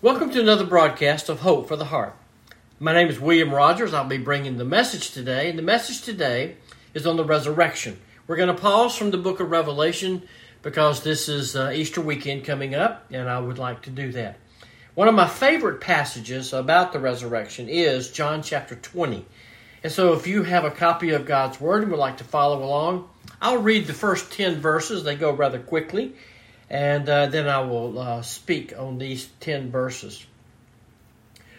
Welcome to another broadcast of Hope for the Heart. My name is William Rogers. I'll be bringing the message today, and the message today is on the resurrection. We're going to pause from the book of Revelation because this is uh, Easter weekend coming up, and I would like to do that. One of my favorite passages about the resurrection is John chapter 20. And so, if you have a copy of God's Word and would like to follow along, I'll read the first 10 verses. They go rather quickly and uh, then I will uh, speak on these 10 verses.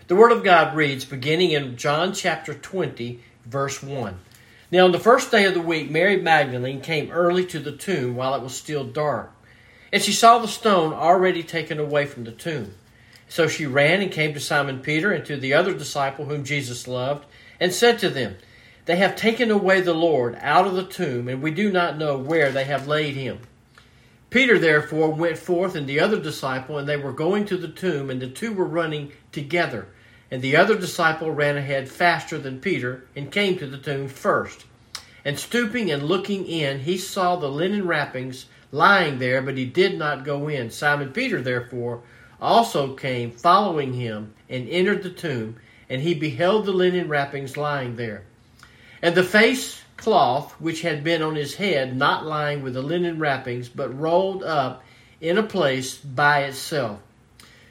The Word of God reads, beginning in John chapter 20, verse 1. Now, on the first day of the week, Mary Magdalene came early to the tomb while it was still dark, and she saw the stone already taken away from the tomb. So she ran and came to Simon Peter and to the other disciple whom Jesus loved, and said to them, They have taken away the Lord out of the tomb, and we do not know where they have laid him. Peter therefore went forth and the other disciple, and they were going to the tomb, and the two were running together. And the other disciple ran ahead faster than Peter, and came to the tomb first. And stooping and looking in, he saw the linen wrappings lying there, but he did not go in. Simon Peter therefore also came, following him, and entered the tomb, and he beheld the linen wrappings lying there. And the face cloth which had been on his head not lying with the linen wrappings, but rolled up in a place by itself.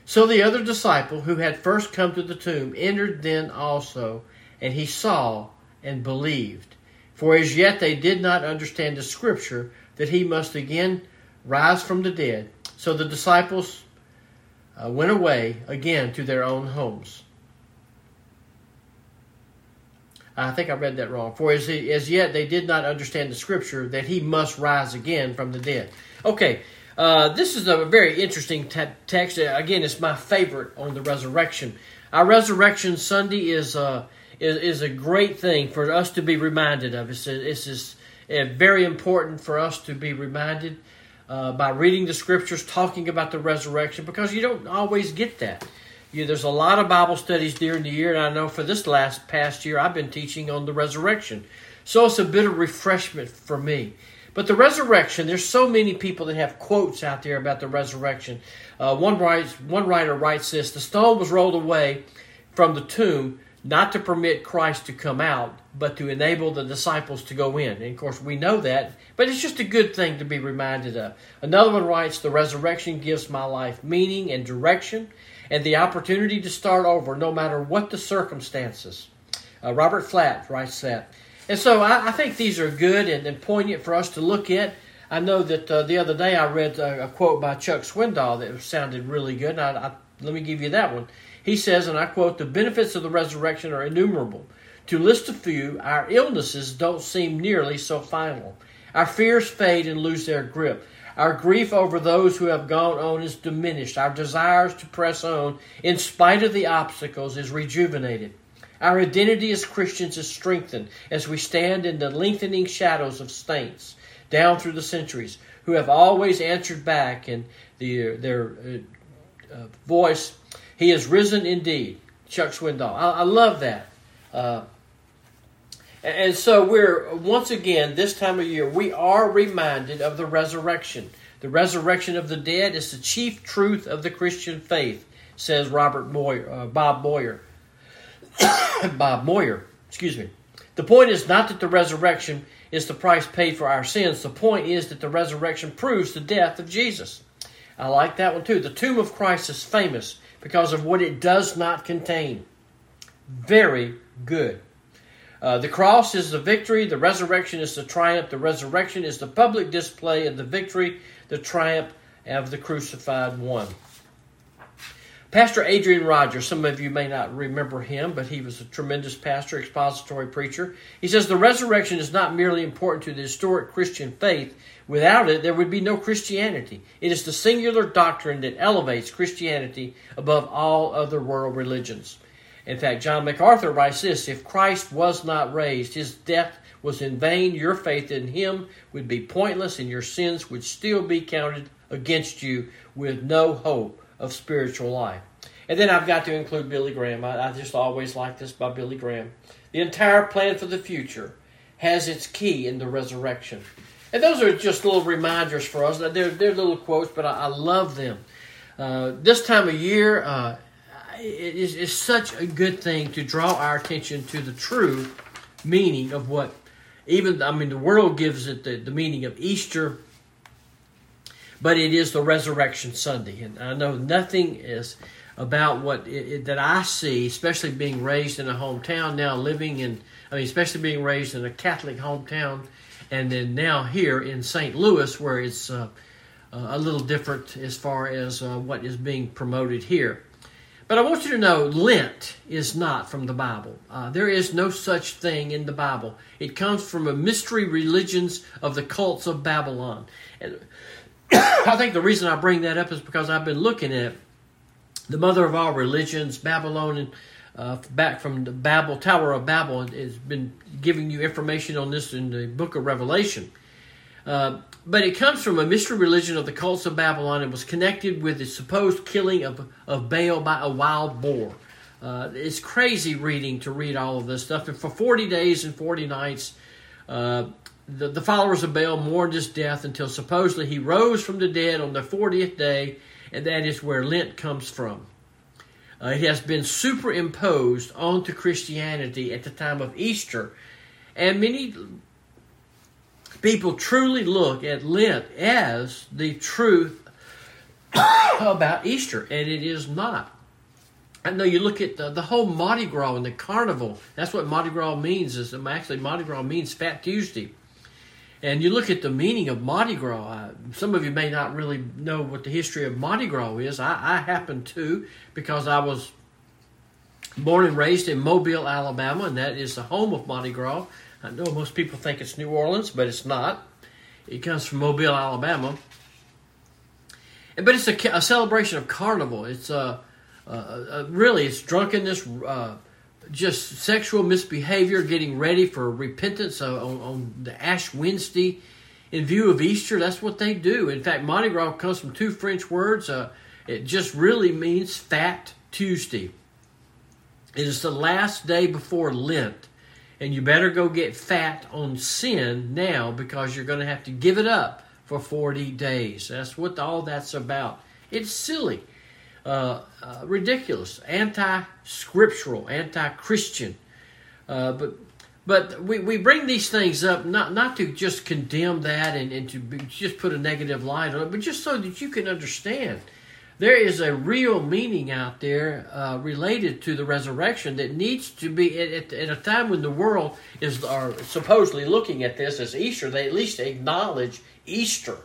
So the other disciple, who had first come to the tomb, entered then also, and he saw and believed. For as yet they did not understand the scripture that he must again rise from the dead. So the disciples uh, went away again to their own homes. I think I read that wrong. For as, he, as yet they did not understand the scripture that he must rise again from the dead. Okay, uh, this is a very interesting te- text. Again, it's my favorite on the resurrection. Our resurrection Sunday is uh, is, is a great thing for us to be reminded of. It's a, it's just, uh, very important for us to be reminded uh, by reading the scriptures, talking about the resurrection, because you don't always get that. You there's a lot of Bible studies during the year, and I know for this last past year I've been teaching on the resurrection. So it's a bit of refreshment for me. But the resurrection, there's so many people that have quotes out there about the resurrection. Uh, one, writes, one writer writes this The stone was rolled away from the tomb not to permit Christ to come out, but to enable the disciples to go in. And of course, we know that, but it's just a good thing to be reminded of. Another one writes The resurrection gives my life meaning and direction and the opportunity to start over no matter what the circumstances. Uh, Robert Flatt writes that. And so I, I think these are good and, and, poignant for us to look at. I know that uh, the other day I read a, a, quote by Chuck Swindoll that sounded really good. I, I, let me give you that one. He says, and I quote, The benefits of the resurrection are innumerable. To list a few, our illnesses don't seem nearly so final. Our fears fade and lose their grip. Our grief over those who have gone on is diminished. Our desires to press on, in spite of the obstacles, is rejuvenated. Our identity as Christians is strengthened as we stand in the lengthening shadows of saints down through the centuries who have always answered back in the, their uh, uh, voice, He is risen indeed. Chuck Swindoll. I, I love that. Uh, and so we're, once again, this time of year, we are reminded of the resurrection. The resurrection of the dead is the chief truth of the Christian faith, says Robert Moyer, uh, Bob Moyer. Bob Moyer, excuse me. The point is not that the resurrection is the price paid for our sins. The point is that the resurrection proves the death of Jesus. I like that one too. The tomb of Christ is famous because of what it does not contain. Very good. Uh, the cross is the victory, the resurrection is the triumph, the resurrection is the public display of the victory, the triumph of the crucified one. Pastor Adrian Rogers, some of you may not remember him, but he was a tremendous pastor, expository preacher. He says the resurrection is not merely important to the historic Christian faith. Without it, there would be no Christianity. It is the singular doctrine that elevates Christianity above all other world religions. In fact, John MacArthur writes this If Christ was not raised, his death was in vain, your faith in him would be pointless, and your sins would still be counted against you with no hope of spiritual life. And then I've got to include Billy Graham. I, I just always like this by Billy Graham. The entire plan for the future has its key in the resurrection. And those are just little reminders for us. They're, they're little quotes, but I, I love them. Uh, this time of year, uh, it is, is such a good thing to draw our attention to the true meaning of what, even, I mean, the world gives it the, the meaning of Easter, but it is the Resurrection Sunday. And I know nothing is about what it, it, that I see, especially being raised in a hometown now, living in, I mean, especially being raised in a Catholic hometown, and then now here in St. Louis, where it's uh, uh, a little different as far as uh, what is being promoted here. But I want you to know Lent is not from the Bible. Uh, there is no such thing in the Bible. It comes from a mystery religions of the cults of Babylon. And I think the reason I bring that up is because I've been looking at the mother of all religions, Babylonian, uh, back from the Babel Tower of Babel, has been giving you information on this in the Book of Revelation. Uh, but it comes from a mystery religion of the cults of Babylon and was connected with the supposed killing of, of Baal by a wild boar. Uh, it's crazy reading to read all of this stuff. And for 40 days and 40 nights, uh, the, the followers of Baal mourned his death until supposedly he rose from the dead on the 40th day and that is where Lent comes from. Uh, it has been superimposed onto Christianity at the time of Easter, and many people truly look at Lent as the truth about Easter, and it is not. I know you look at the, the whole Mardi Gras and the carnival. That's what Mardi Gras means. Is actually Mardi Gras means Fat Tuesday. And you look at the meaning of Mardi Gras. Uh, some of you may not really know what the history of Mardi Gras is. I, I happen to because I was born and raised in Mobile, Alabama, and that is the home of Mardi Gras. I know most people think it's New Orleans, but it's not. It comes from Mobile, Alabama. But it's a, a celebration of carnival. It's a, uh, uh, really it's drunkenness, uh, just sexual misbehavior, getting ready for repentance on, on, the Ash Wednesday in view of Easter. That's what they do. In fact, Mardi Gras comes from two French words. Uh, it just really means Fat Tuesday. It is the last day before Lent, and you better go get fat on sin now because you're going to have to give it up for 40 days. That's what all that's about. It's silly. Uh, uh, ridiculous, anti-scriptural, anti-Christian. Uh, but but we, we bring these things up not not to just condemn that and, and to be, just put a negative light on it, but just so that you can understand there is a real meaning out there uh, related to the resurrection that needs to be at, at, a time when the world is are supposedly looking at this as Easter. They at least acknowledge Easter.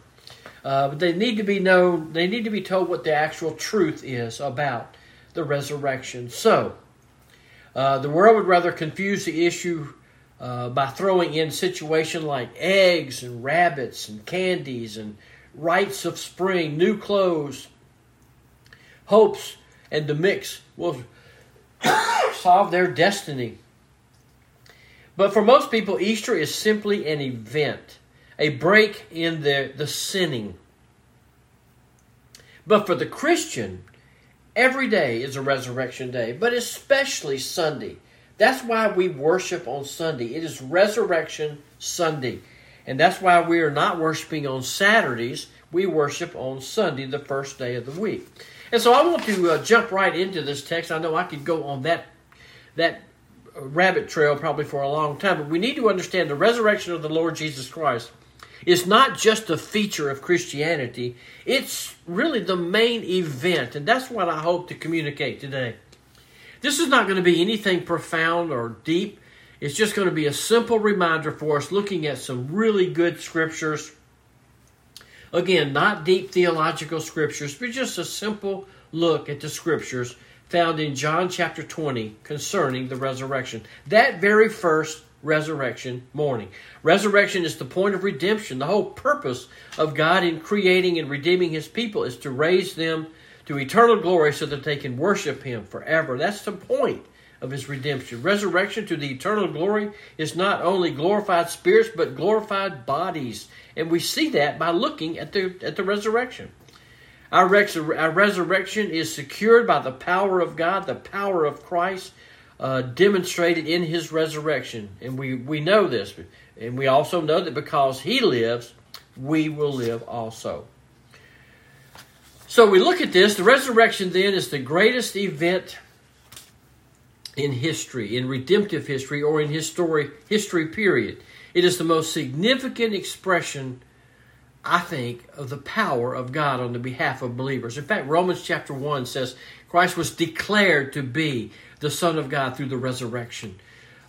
Uh, but they need to be known, they need to be told what the actual truth is about the resurrection. So, uh, the world would rather confuse the issue uh, by throwing in situations like eggs and rabbits and candies and rites of spring, new clothes, hopes, and the mix will solve their destiny. But for most people, Easter is simply an event a break in the, the sinning. But for the Christian, every day is a resurrection day, but especially Sunday. That's why we worship on Sunday. It is Resurrection Sunday. And that's why we are not worshiping on Saturdays. We worship on Sunday, the first day of the week. And so I want to uh, jump right into this text. I know I could go on that that rabbit trail probably for a long time, but we need to understand the resurrection of the Lord Jesus Christ is not just a feature of Christianity, it's really the main event. And that's what I hope to communicate today. This is not going to be anything profound or deep. It's just going to be a simple reminder for us looking at some really good scriptures. Again, not deep theological scriptures, but just a simple look at the scriptures found in John chapter 20 concerning the resurrection. That very first resurrection morning. Resurrection is the point of redemption. The whole purpose of God in creating and redeeming his people is to raise them to eternal glory so that they can worship him forever. That's the point of his redemption. Resurrection to the eternal glory is not only glorified spirits but glorified bodies. And we see that by looking at the at the resurrection. Our, our resurrection is secured by the power of God, the power of Christ, uh, demonstrated in his resurrection. And we, we know this. And we also know that because he lives, we will live also. So we look at this. The resurrection then is the greatest event in history, in redemptive history, or in history, history period. It is the most significant expression, I think, of the power of God on the behalf of believers. In fact, Romans chapter 1 says Christ was declared to be the Son of God through the resurrection.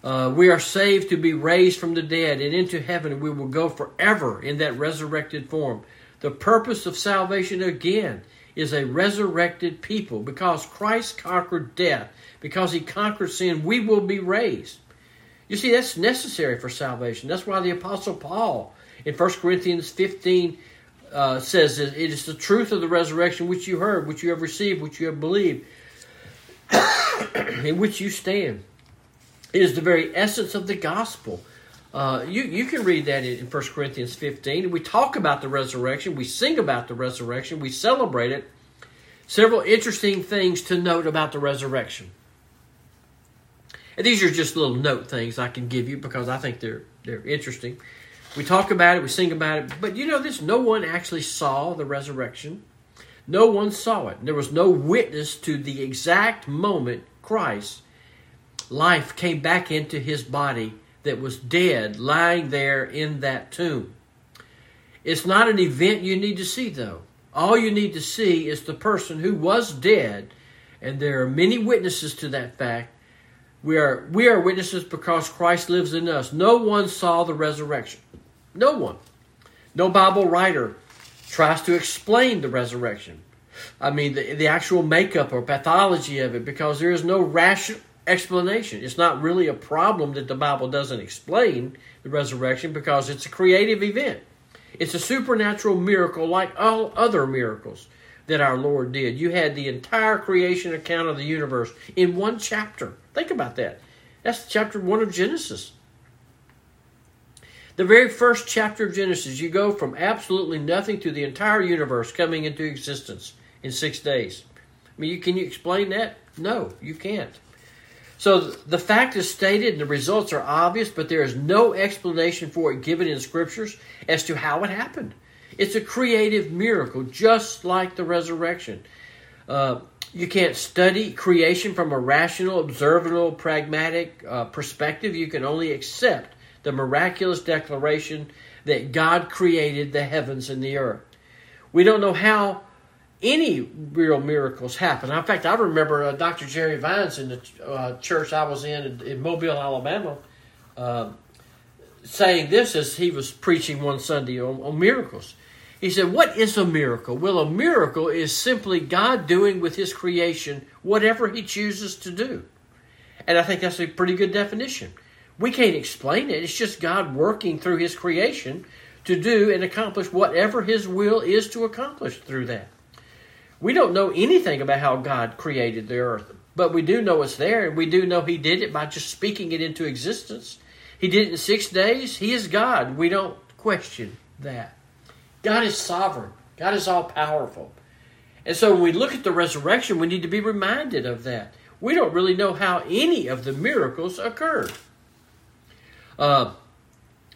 Uh, we are saved to be raised from the dead and into heaven, we will go forever in that resurrected form. The purpose of salvation, again, is a resurrected people. Because Christ conquered death, because he conquered sin, we will be raised. You see, that's necessary for salvation. That's why the Apostle Paul in 1 Corinthians 15 uh, says that it is the truth of the resurrection which you heard, which you have received, which you have believed, in which you stand. It is the very essence of the gospel. Uh, you, you can read that in, in 1 Corinthians 15. We talk about the resurrection, we sing about the resurrection, we celebrate it. Several interesting things to note about the resurrection. And these are just little note things I can give you because I think they're they're interesting. We talk about it, we sing about it, but you know this no one actually saw the resurrection. No one saw it. There was no witness to the exact moment Christ life came back into his body that was dead lying there in that tomb. It's not an event you need to see though. All you need to see is the person who was dead and there are many witnesses to that fact we are, we are witnesses because Christ lives in us. No one saw the resurrection. No one. No Bible writer tries to explain the resurrection. I mean, the, the actual makeup or pathology of it because there is no rational explanation. It's not really a problem that the Bible doesn't explain the resurrection because it's a creative event. It's a supernatural miracle like all other miracles that our Lord did. You had the entire creation account of the universe in one chapter. Think about that. That's chapter 1 of Genesis. The very first chapter of Genesis, you go from absolutely nothing to the entire universe coming into existence in six days. I mean, you, can you explain that? No, you can't. So the fact is stated and the results are obvious, but there is no explanation for it given in scriptures as to how it happened. It's a creative miracle, just like the resurrection. Uh, you can't study creation from a rational, observable, pragmatic uh, perspective. You can only accept the miraculous declaration that God created the heavens and the earth. We don't know how any real miracles happen. In fact, I remember uh, Dr. Jerry Vines in the uh, church I was in, in in, Mobile, Alabama, uh, saying this as he was preaching one Sunday on, on miracles. He said, What is a miracle? Well, a miracle is simply God doing with His creation whatever He chooses to do. And I think that's a pretty good definition. We can't explain it, it's just God working through His creation to do and accomplish whatever His will is to accomplish through that. We don't know anything about how God created the earth, but we do know it's there, and we do know He did it by just speaking it into existence. He did it in six days. He is God. We don't question that. God is sovereign, God is all powerful. And so when we look at the resurrection, we need to be reminded of that. We don't really know how any of the miracles occurred. Uh,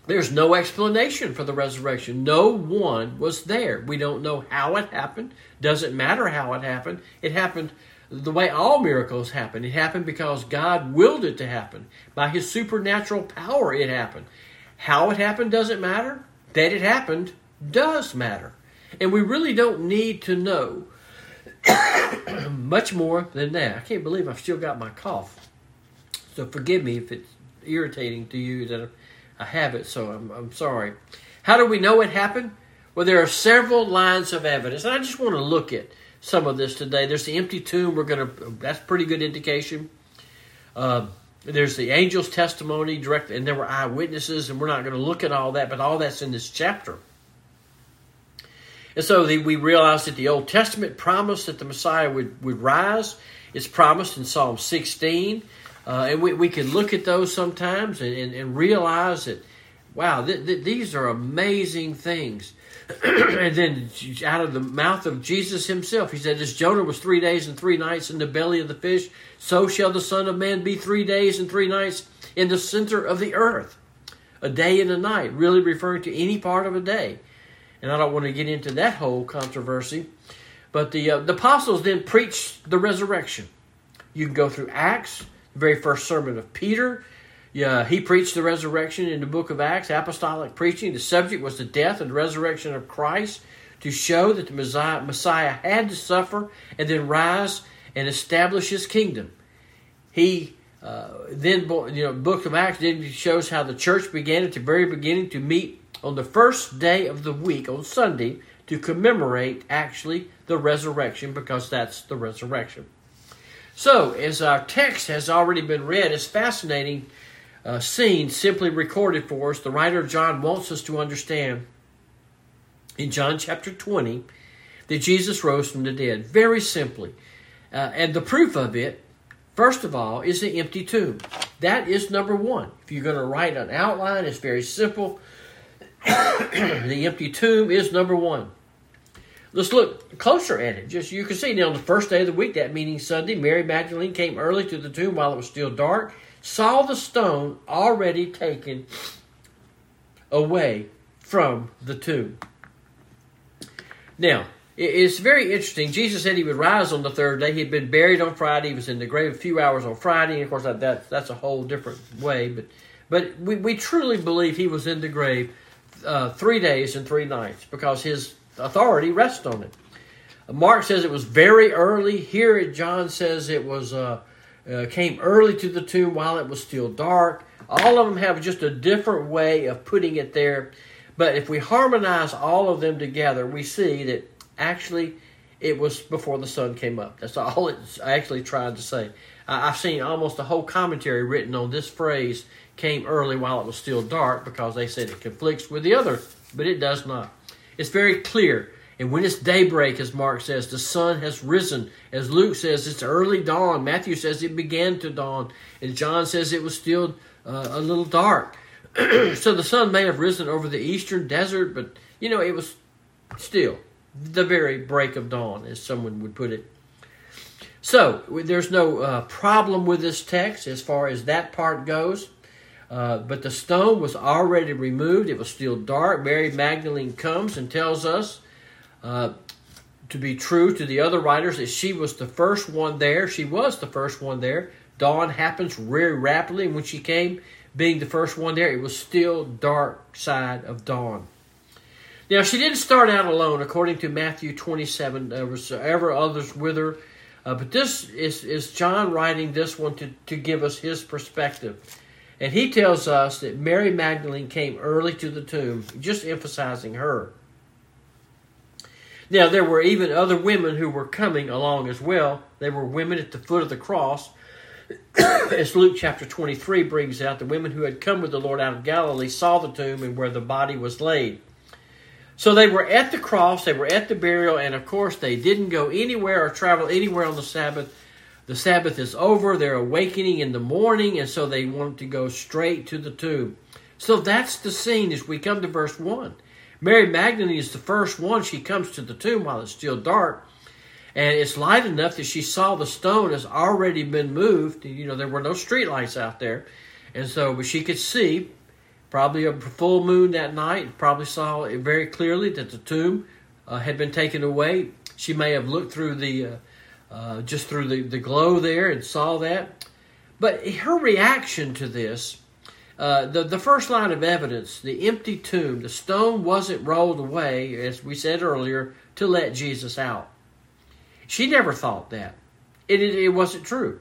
there's no explanation for the resurrection. No one was there. We don't know how it happened. Doesn't matter how it happened. It happened the way all miracles happen. It happened because God willed it to happen. By his supernatural power, it happened. How it happened doesn't matter. That it happened does matter. And we really don't need to know much more than that. I can't believe I've still got my cough. So forgive me if it's irritating to you that I have it, so I'm, I'm sorry. How do we know it happened? Well, there are several lines of evidence, and I just want to look at some of this today. There's the empty tomb. We're to, that's pretty good indication. Uh, there's the angel's testimony direct, and there were eyewitnesses, and we're not going to look at all that, but all that's in this chapter. And so the, we realize that the Old Testament promised that the Messiah would, would rise. It's promised in Psalm 16. Uh, and we, we can look at those sometimes and, and, and realize that, wow, th- th- these are amazing things. and then out of the mouth of Jesus himself, he said, As Jonah was three days and three nights in the belly of the fish, so shall the Son of Man be three days and three nights in the center of the earth. A day and a night, really referring to any part of a day and I don't want to get into that whole controversy. But the, uh, the apostles then preached the resurrection. You can go through Acts, the very first sermon of Peter. Yeah, he preached the resurrection in the book of Acts, apostolic preaching. The subject was the death and resurrection of Christ to show that the Messiah, Messiah had to suffer and then rise and establish his kingdom. He uh, then, you know, Book of Acts then shows how the church began at the very beginning to meet on the first day of the week, on Sunday, to commemorate actually the resurrection because that's the resurrection. So, as our text has already been read, it's fascinating uh, scene simply recorded for us. The writer of John wants us to understand in John chapter 20 that Jesus rose from the dead. Very simply. Uh, and the proof of it, first of all, is the empty tomb. That is number one. If you're going to write an outline, it's very simple. The empty tomb is number one. Let's look closer at it. Just you can see now, on the first day of the week, that meaning Sunday, Mary Magdalene came early to the tomb while it was still dark, saw the stone already taken away from the tomb. Now, it's very interesting. Jesus said he would rise on the third day. He had been buried on Friday. He was in the grave a few hours on Friday. And of course, that, that that's a whole different way. But but we, we truly believe he was in the grave uh, three days and three nights because his authority rests on it. Mark says it was very early. Here, John says it was uh, uh, came early to the tomb while it was still dark. All of them have just a different way of putting it there. But if we harmonize all of them together, we see that actually it was before the sun came up. That's all it's actually trying to say. I've seen almost a whole commentary written on this phrase came early while it was still dark because they said it conflicts with the other, but it does not. It's very clear. And when it's daybreak, as Mark says, the sun has risen. As Luke says, it's early dawn. Matthew says it began to dawn. And John says it was still uh, a little dark. so the sun may have risen over the eastern desert, but, you know, it was still the very break of dawn, as someone would put it. So there's no uh, problem with this text as far as that part goes. Uh, but the stone was already removed. It was still dark. Mary Magdalene comes and tells us uh, to be true to the other writers that she was the first one there. She was the first one there. Dawn happens very rapidly. When she came, being the first one there, it was still dark side of dawn. Now, she didn't start out alone, according to Matthew 27. There was ever others with her. Uh, but this is, is John writing this one to, to give us his perspective. And he tells us that Mary Magdalene came early to the tomb, just emphasizing her. Now, there were even other women who were coming along as well. They were women at the foot of the cross. as Luke chapter 23 brings out, the women who had come with the Lord out of Galilee saw the tomb and where the body was laid. So they were at the cross, they were at the burial, and of course they didn't go anywhere or travel anywhere on the Sabbath the Sabbath is over, they're awakening in the morning, and so they want to go straight to the tomb. So that's the scene as we come to verse 1. Mary Magdalene is the first one. She comes to the tomb while it's still dark. And it's light enough that she saw the stone has already been moved. You know, there were no streetlights out there. And so, but she could see, probably a full moon that night, probably saw it very clearly that the tomb uh, had been taken away. She may have looked through the uh, uh, just through the, the glow there and saw that. But her reaction to this, uh, the, the first line of evidence, the empty tomb, the stone wasn't rolled away, as we said earlier, to let Jesus out. She never thought that. It, it, it wasn't true.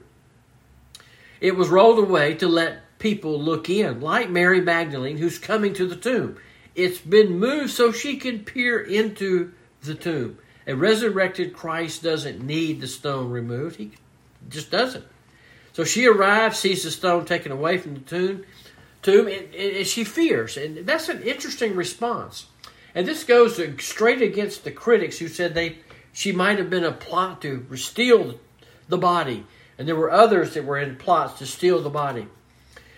It was rolled away to let people look in, like Mary Magdalene, who's coming to the tomb. It's been moved so she can peer into the tomb. A resurrected Christ doesn't need the stone removed. He just doesn't. So she arrives, sees the stone taken away from the tomb, tomb and, and she fears. And that's an interesting response. And this goes straight against the critics who said they she might have been a plot to steal the body. And there were others that were in plots to steal the body.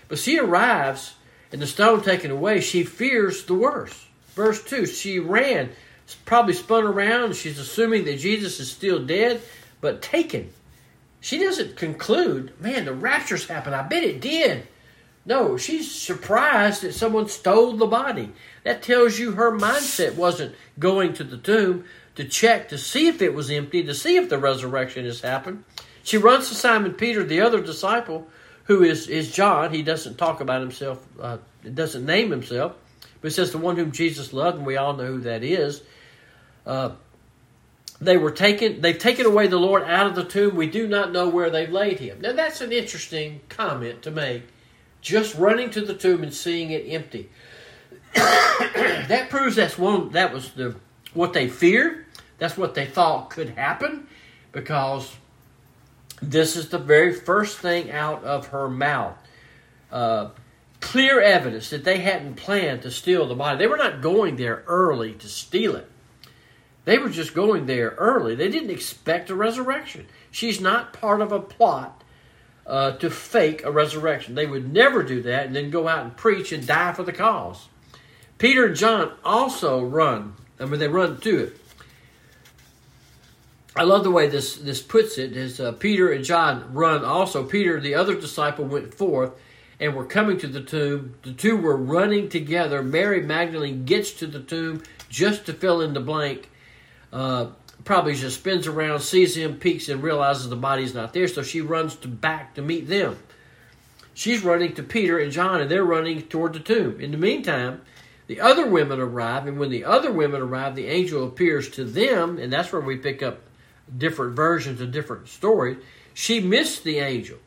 But she arrives and the stone taken away, she fears the worst. Verse 2 She ran probably spun around. She's assuming that Jesus is still dead, but taken. She doesn't conclude, man, the rapture's happened. I bet it did. No, she's surprised that someone stole the body. That tells you her mindset wasn't going to the tomb. to check to see if it was empty, to see if the resurrection has happened. She runs to Simon Peter, the other disciple, who is, is John. He doesn't talk about himself, uh, doesn't name himself, but says the one whom Jesus loved, and we all know who that is. Uh, they were taken they've taken away the lord out of the tomb. We do not know where they've laid him. Now that's an interesting comment to make. Just running to the tomb and seeing it empty. That proves that's one that was the what they feared. That's what they thought could happen because this is the very first thing out of her mouth. Uh, clear evidence that they hadn't planned to steal the body. They were not going there early to steal it they were just going there early. They didn't expect a resurrection. She's not part of a plot uh, to fake a resurrection. They would never do that and then go out and preach and die for the cause. Peter and John also run. I mean, they run to it. I love the way this this puts it. Is uh, Peter and John run also? Peter, the other disciple, went forth and were coming to the tomb. The two were running together. Mary Magdalene gets to the tomb just to fill in the blank uh, probably just spins around, sees him, peeks, and realizes the body's not there. So she runs to back to meet them. She's running to Peter and John, and they're running toward the tomb. In the meantime, the other women arrive, and when the other women arrive, the angel appears to them, and that's where we pick up different versions of different stories. She missed the angel.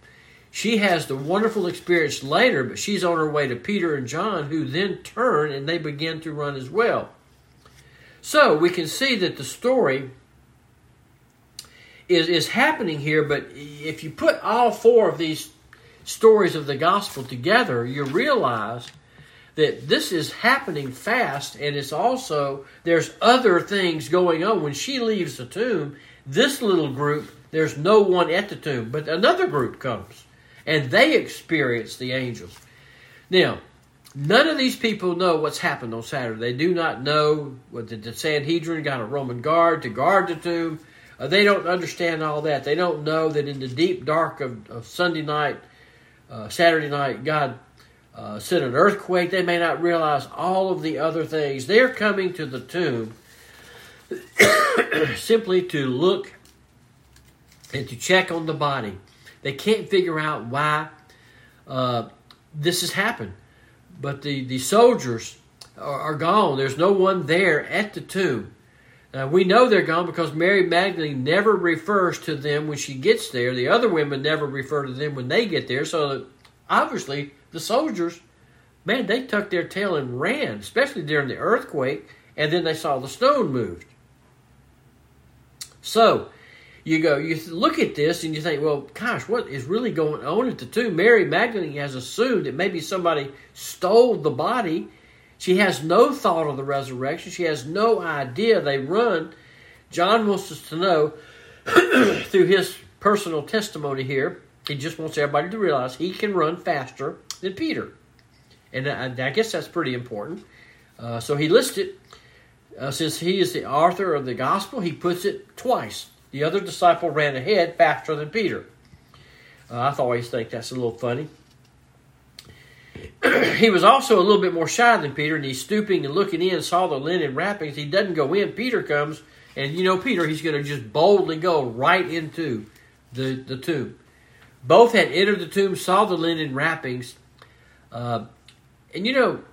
She has the wonderful experience later, but she's on her way to Peter and John, who then turn and they begin to run as well. So we can see that the story is, is happening here, but if you put all four of these stories of the gospel together, you realize that this is happening fast and it's also there's other things going on. When she leaves the tomb this little group there's no one at the tomb but another group comes and they experience the angels. Now None of these people know what's happened on Saturday. They do not know what the Sanhedrin got a Roman guard to guard the tomb. Uh, they don't understand all that. They don't know that in the deep dark of, of Sunday night, uh, Saturday night, God uh, sent an earthquake. They may not realize all of the other things. They're coming to the tomb simply to look and to check on the body. They can't figure out why uh, this has happened. But the, the soldiers are, are gone. There's no one there at the tomb. Now, we know they're gone because Mary Magdalene never refers to them when she gets there. The other women never refer to them when they get there. So obviously, the soldiers, man, they tucked their tail and ran, especially during the earthquake, and then they saw the stone moved. So you go, you look at this and you think, well, gosh, what is really going on at the tomb? Mary Magdalene has assumed that maybe somebody stole the body. She has no thought of the resurrection. She has no idea. They run. John wants us to know through his personal testimony here. He just wants everybody to realize he can run faster than Peter. And I, I guess that's pretty important. Uh, so he lists it. Uh, since he is the author of the gospel, he puts it twice the other disciple ran ahead faster than Peter. Uh, I always think that's a little funny. he was also a little bit more shy than Peter, and he's stooping and looking in, saw the linen wrappings. He doesn't go in. Peter comes, and you know, Peter, he's going to just boldly go right into the, the tomb. Both had entered the tomb, saw the linen wrappings. Uh, and you know,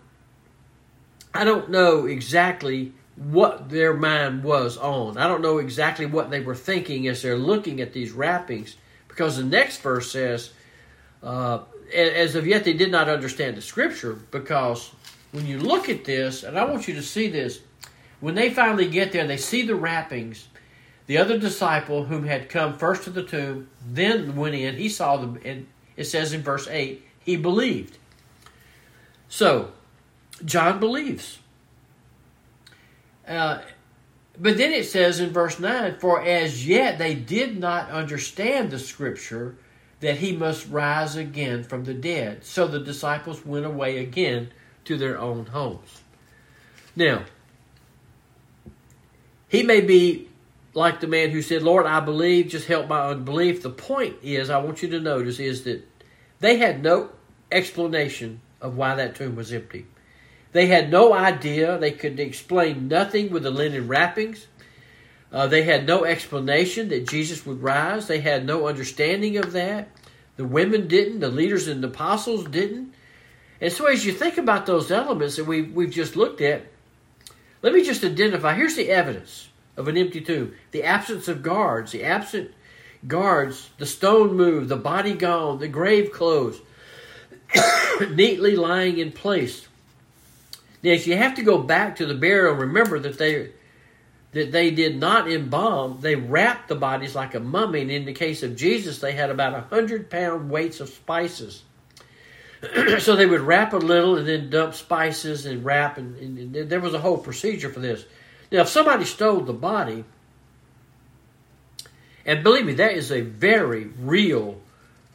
I don't know exactly what their mind was on. I don't know exactly what they were thinking as they're looking at these wrappings, because the next verse says, uh, as of yet they did not understand the scripture, because when you look at this, and I want you to see this, when they finally get there and they see the wrappings, the other disciple whom had come first to the tomb then went in, he saw them, and it says in verse 8, he believed. So, John believes. Uh, but then it says in verse 9, For as yet they did not understand the scripture that he must rise again from the dead. So the disciples went away again to their own homes. Now, he may be like the man who said, Lord, I believe, just help my unbelief. The point is, I want you to notice, is that they had no explanation of why that tomb was empty. They had no idea. They could explain nothing with the linen wrappings. Uh, they had no explanation that Jesus would rise. They had no understanding of that. The women didn't. The leaders and the apostles didn't. And so, as you think about those elements that we, we've just looked at, let me just identify. Here's the evidence of an empty tomb the absence of guards, the absent guards, the stone moved, the body gone, the grave closed, neatly lying in place. Now, if you have to go back to the burial, remember that they that they did not embalm; they wrapped the bodies like a mummy. And in the case of Jesus, they had about a hundred pound weights of spices. so they would wrap a little and then dump spices and wrap, and, and, and there was a whole procedure for this. Now, if somebody stole the body, and believe me, that is a very real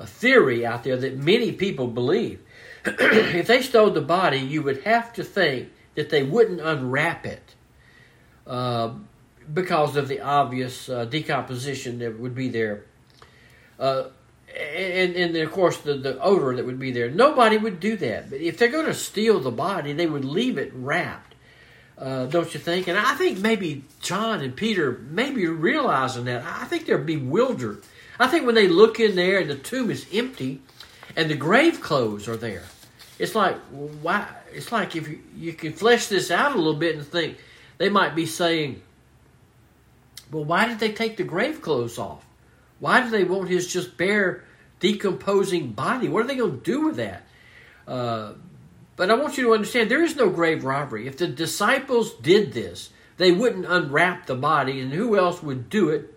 theory out there that many people believe. if they stole the body, you would have to think that they wouldn't unwrap it uh, because of the obvious uh, decomposition that would be there. Uh, and, and of course, the, the odor that would be there. Nobody would do that. But if they're going to steal the body, they would leave it wrapped. Uh, don't you think? And I think maybe John and Peter maybe realizing that. I think they're bewildered. I think when they look in there and the tomb is empty, and the grave clothes are there, it's like why? It's like if you, you can flesh this out a little bit and think they might be saying, "Well, why did they take the grave clothes off? Why do they want his just bare, decomposing body? What are they going to do with that?" Uh, but I want you to understand there is no grave robbery. If the disciples did this, they wouldn't unwrap the body, and who else would do it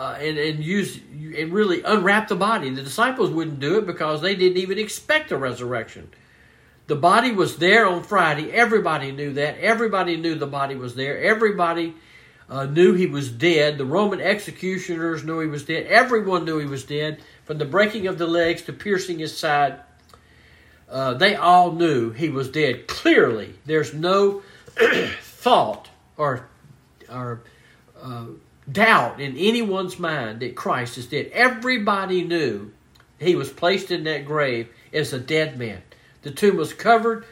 uh, and, and use and really unwrap the body? The disciples wouldn't do it because they didn't even expect a resurrection. The body was there on Friday. Everybody knew that. Everybody knew the body was there. Everybody uh, knew he was dead. The Roman executioners knew he was dead. Everyone knew he was dead, from the breaking of the legs to piercing his side uh, they all knew he was dead. Clearly, there's no thought or or uh, doubt in anyone's mind that Christ is dead. Everybody knew he was placed in that grave as a dead man. The tomb was covered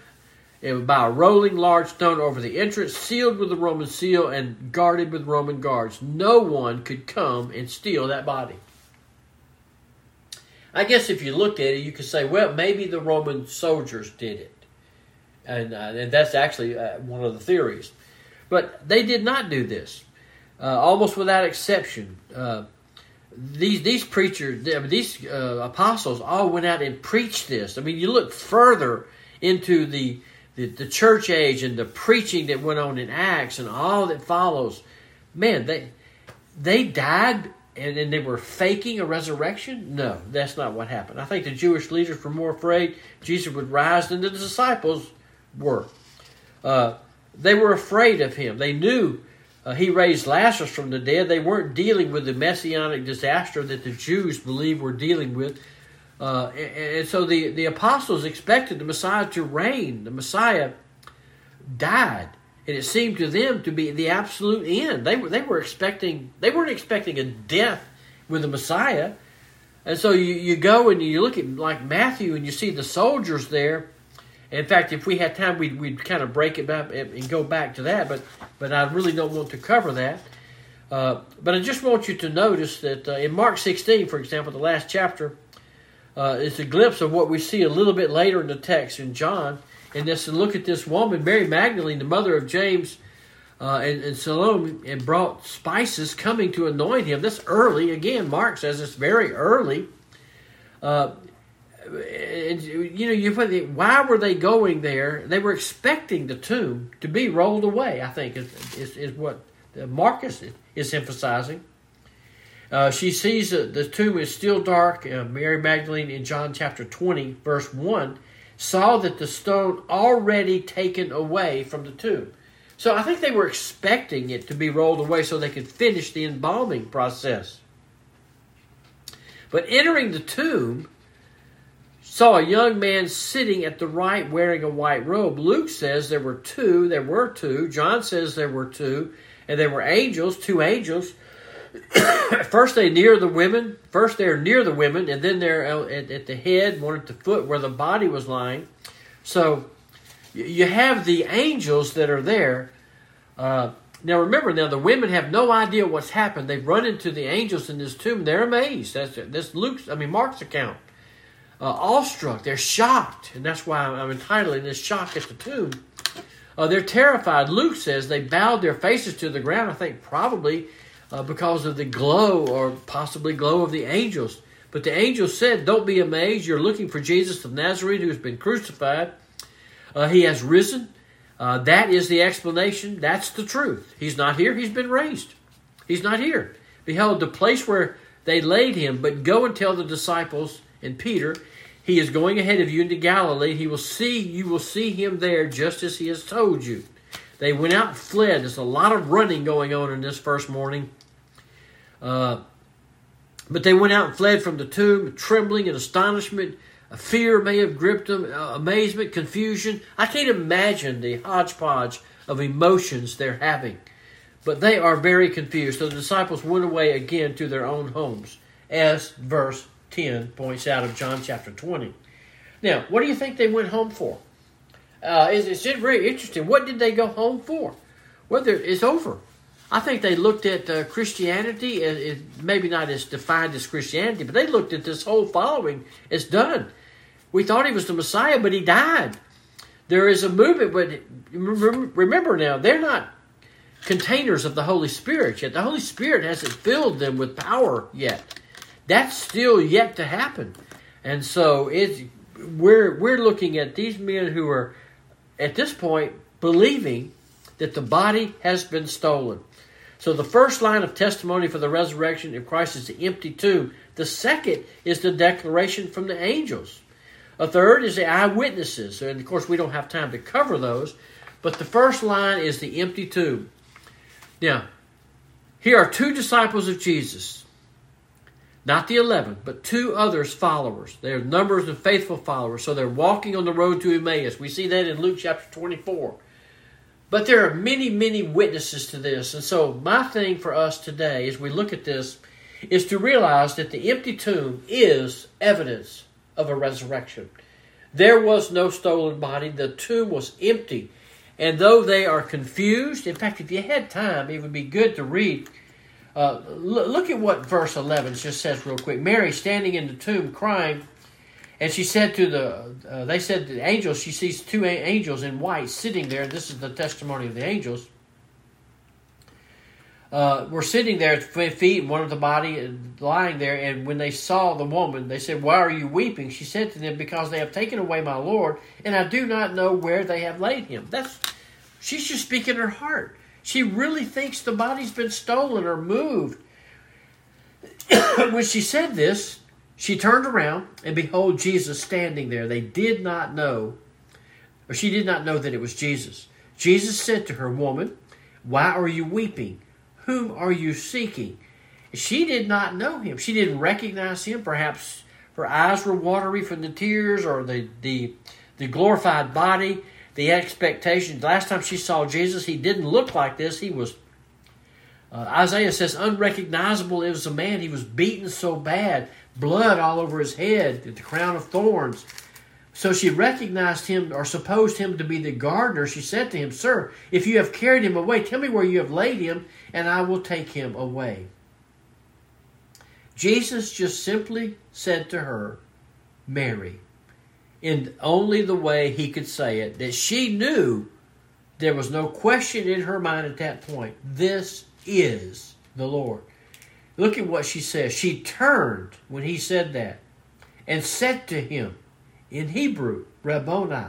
by a rolling large stone over the entrance, sealed with the Roman seal, and guarded with Roman guards. No one could come and steal that body. I guess if you looked at it, you could say, well, maybe the Roman soldiers did it. And, uh, and that's actually uh, one of the theories. But they did not do this, uh, almost without exception. Uh, these these preachers, these uh, apostles, all went out and preached this. I mean, you look further into the, the the church age and the preaching that went on in Acts and all that follows. Man, they they died and then they were faking a resurrection? No, that's not what happened. I think the Jewish leaders were more afraid Jesus would rise than the disciples were. Uh, they were afraid of him. They knew uh, he raised Lazarus from the dead. They weren't dealing with the messianic disaster that the Jews believe we're dealing with. Uh, and, and so the, the apostles expected the Messiah to reign. The Messiah died and it seemed to them to be the absolute end. They were they were expecting they weren't expecting a death with the Messiah, and so you, you go and you look at like Matthew and you see the soldiers there. In fact, if we had time, we'd, we'd kind of break it up and, go back to that, but but I really don't want to cover that. Uh, but I just want you to notice that uh, in Mark 16, for example, the last chapter, uh, it's a glimpse of what we see a little bit later in the text in John and to look at this woman, Mary Magdalene, the mother of James uh, and, and Salome, and brought spices coming to anoint him. This early, again, Mark says it's very early. Uh, and, you know, you put the, why were they going there? They were expecting the tomb to be rolled away. I think is is, is what Marcus is emphasizing. Uh, she sees that the tomb is still dark. Uh, Mary Magdalene in John chapter 20, verse 1, saw that the stone already taken away from the tomb. So I think they were expecting it to be rolled away so they could finish the embalming process. But entering the tomb, saw a young man sitting at the right wearing a white robe. Luke says there were two, there were two. John says there were two, and there were angels, two angels. first they near the women. First they're near the women, and then they're at, at, the head, one at the foot, where the body was lying. So you have the angels that are there, uh, Now remember, now the women have no idea what's happened. They've run into the angels in this tomb. They're amazed. That's this Luke's, I mean Mark's account. Uh, awestruck, they're shocked, and that's why I'm entitling this "Shock at the Tomb." Uh, they're terrified. Luke says they bowed their faces to the ground. I think probably uh, because of the glow or possibly glow of the angels. But the angels said, "Don't be amazed. You're looking for Jesus of Nazareth, who has been crucified. Uh, he has risen." Uh, that is the explanation. That's the truth. He's not here. He's been raised. He's not here. Behold, the place where they laid him, but go and tell the disciples and Peter, he is going ahead of you into Galilee. He will see, you will see him there just as he has told you. They went out and fled. There's a lot of running going on in this first morning. Uh, but they went out and fled from the tomb, trembling and astonishment fear may have gripped them, uh, amazement, confusion. I can't imagine the hodgepodge of emotions they're having. But they are very confused. So the disciples went away again to their own homes, as verse 10 points out of John chapter 20. Now, what do you think they went home for? Uh, it's, it's very interesting. What did they go home for? Whether it's over. I think they looked at uh, Christianity, as, maybe not as defined as Christianity, but they looked at this whole following as done. We thought he was the Messiah, but he died. There is a movement, but remember now, they're not containers of the Holy Spirit yet. The Holy Spirit hasn't filled them with power yet. That's still yet to happen. And so it's we're we're looking at these men who are at this point believing that the body has been stolen. So the first line of testimony for the resurrection of Christ is the empty tomb. The second is the declaration from the angels. A third is the eyewitnesses. And of course, we don't have time to cover those. But the first line is the empty tomb. Now, here are two disciples of Jesus. Not the 11, but two others followers. They're numbers of faithful followers. So they're walking on the road to Emmaus. We see that in Luke chapter 24. But there are many, many witnesses to this. And so, my thing for us today, as we look at this, is to realize that the empty tomb is evidence of a resurrection. There was no stolen body, the tomb was empty. And though they are confused, in fact, if you had time, it would be good to read. Uh, look at what verse 11 just says, real quick. Mary standing in the tomb crying, and she said to the, uh, they said the angels, she sees two angels in white sitting there. This is the testimony of the angels uh, were sitting there at feet and one of the body lying there. And when they saw the woman, they said, Why are you weeping? She said to them, Because they have taken away my Lord, and I do not know where they have laid him. That's she's just speaking her heart. She really thinks the body's been stolen or moved. when she said this, she turned around and behold Jesus standing there. They did not know, or she did not know that it was Jesus. Jesus said to her, Woman, why are you weeping? Whom are you seeking? She did not know him. She didn't recognize him. Perhaps her eyes were watery from the tears or the, the, the glorified body, the expectations. Last time she saw Jesus, he didn't look like this. He was, uh, Isaiah says, unrecognizable as a man. He was beaten so bad, blood all over his head, the crown of thorns. So she recognized him or supposed him to be the gardener. She said to him, Sir, if you have carried him away, tell me where you have laid him, and I will take him away. Jesus just simply said to her, Mary, in only the way he could say it, that she knew there was no question in her mind at that point. This is the Lord. Look at what she says. She turned when he said that and said to him, in Hebrew, Rabboni,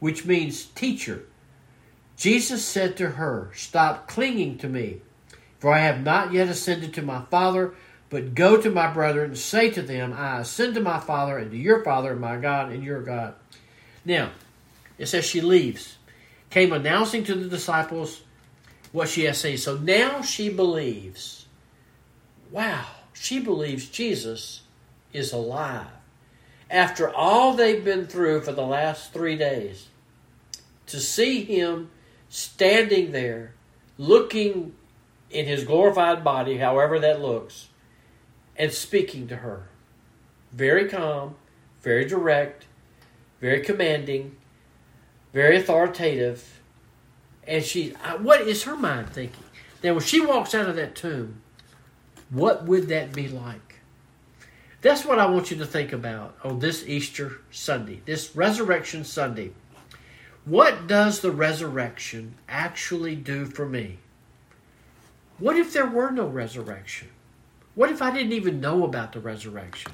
which means teacher. Jesus said to her, Stop clinging to me, for I have not yet ascended to my Father, but go to my brethren and say to them, I ascend to my Father and to your Father, my God and your God. Now, it says she leaves, came announcing to the disciples what she has seen. So now she believes. Wow, she believes Jesus is alive after all they've been through for the last three days, to see him standing there, looking in his glorified body, however that looks, and speaking to her. Very calm, very direct, very commanding, very authoritative, and she, what is her mind thinking? Then when she walks out of that tomb, what would that be like? That's what I want you to think about on this Easter Sunday, this Resurrection Sunday. What does the resurrection actually do for me? What if there were no resurrection? What if I didn't even know about the resurrection?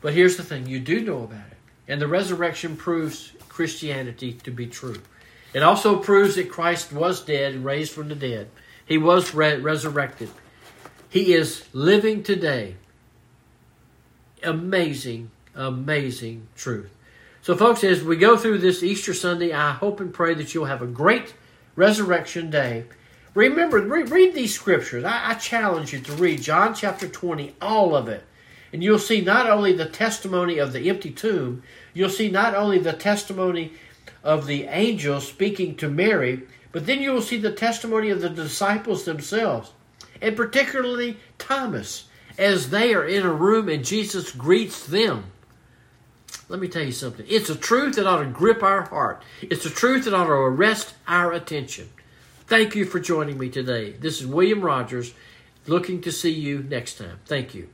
But here's the thing you do know about it. And the resurrection proves Christianity to be true. It also proves that Christ was dead and raised from the dead. He was re- resurrected. He is living today. Amazing, amazing truth. So, folks, as we go through this Easter Sunday, I hope and pray that you'll have a great resurrection day. Remember, re- read these scriptures. I, I challenge you to read John chapter 20, all of it. And you'll see not only the testimony of the empty tomb, you'll see not only the testimony of the angel speaking to Mary, but then you will see the testimony of the disciples themselves, and particularly Thomas, as they are in a room and Jesus greets them. Let me tell you something. It's a truth that ought to grip our heart. It's a truth that ought to arrest our attention. Thank you for joining me today. This is William Rogers, looking to see you next time. Thank you.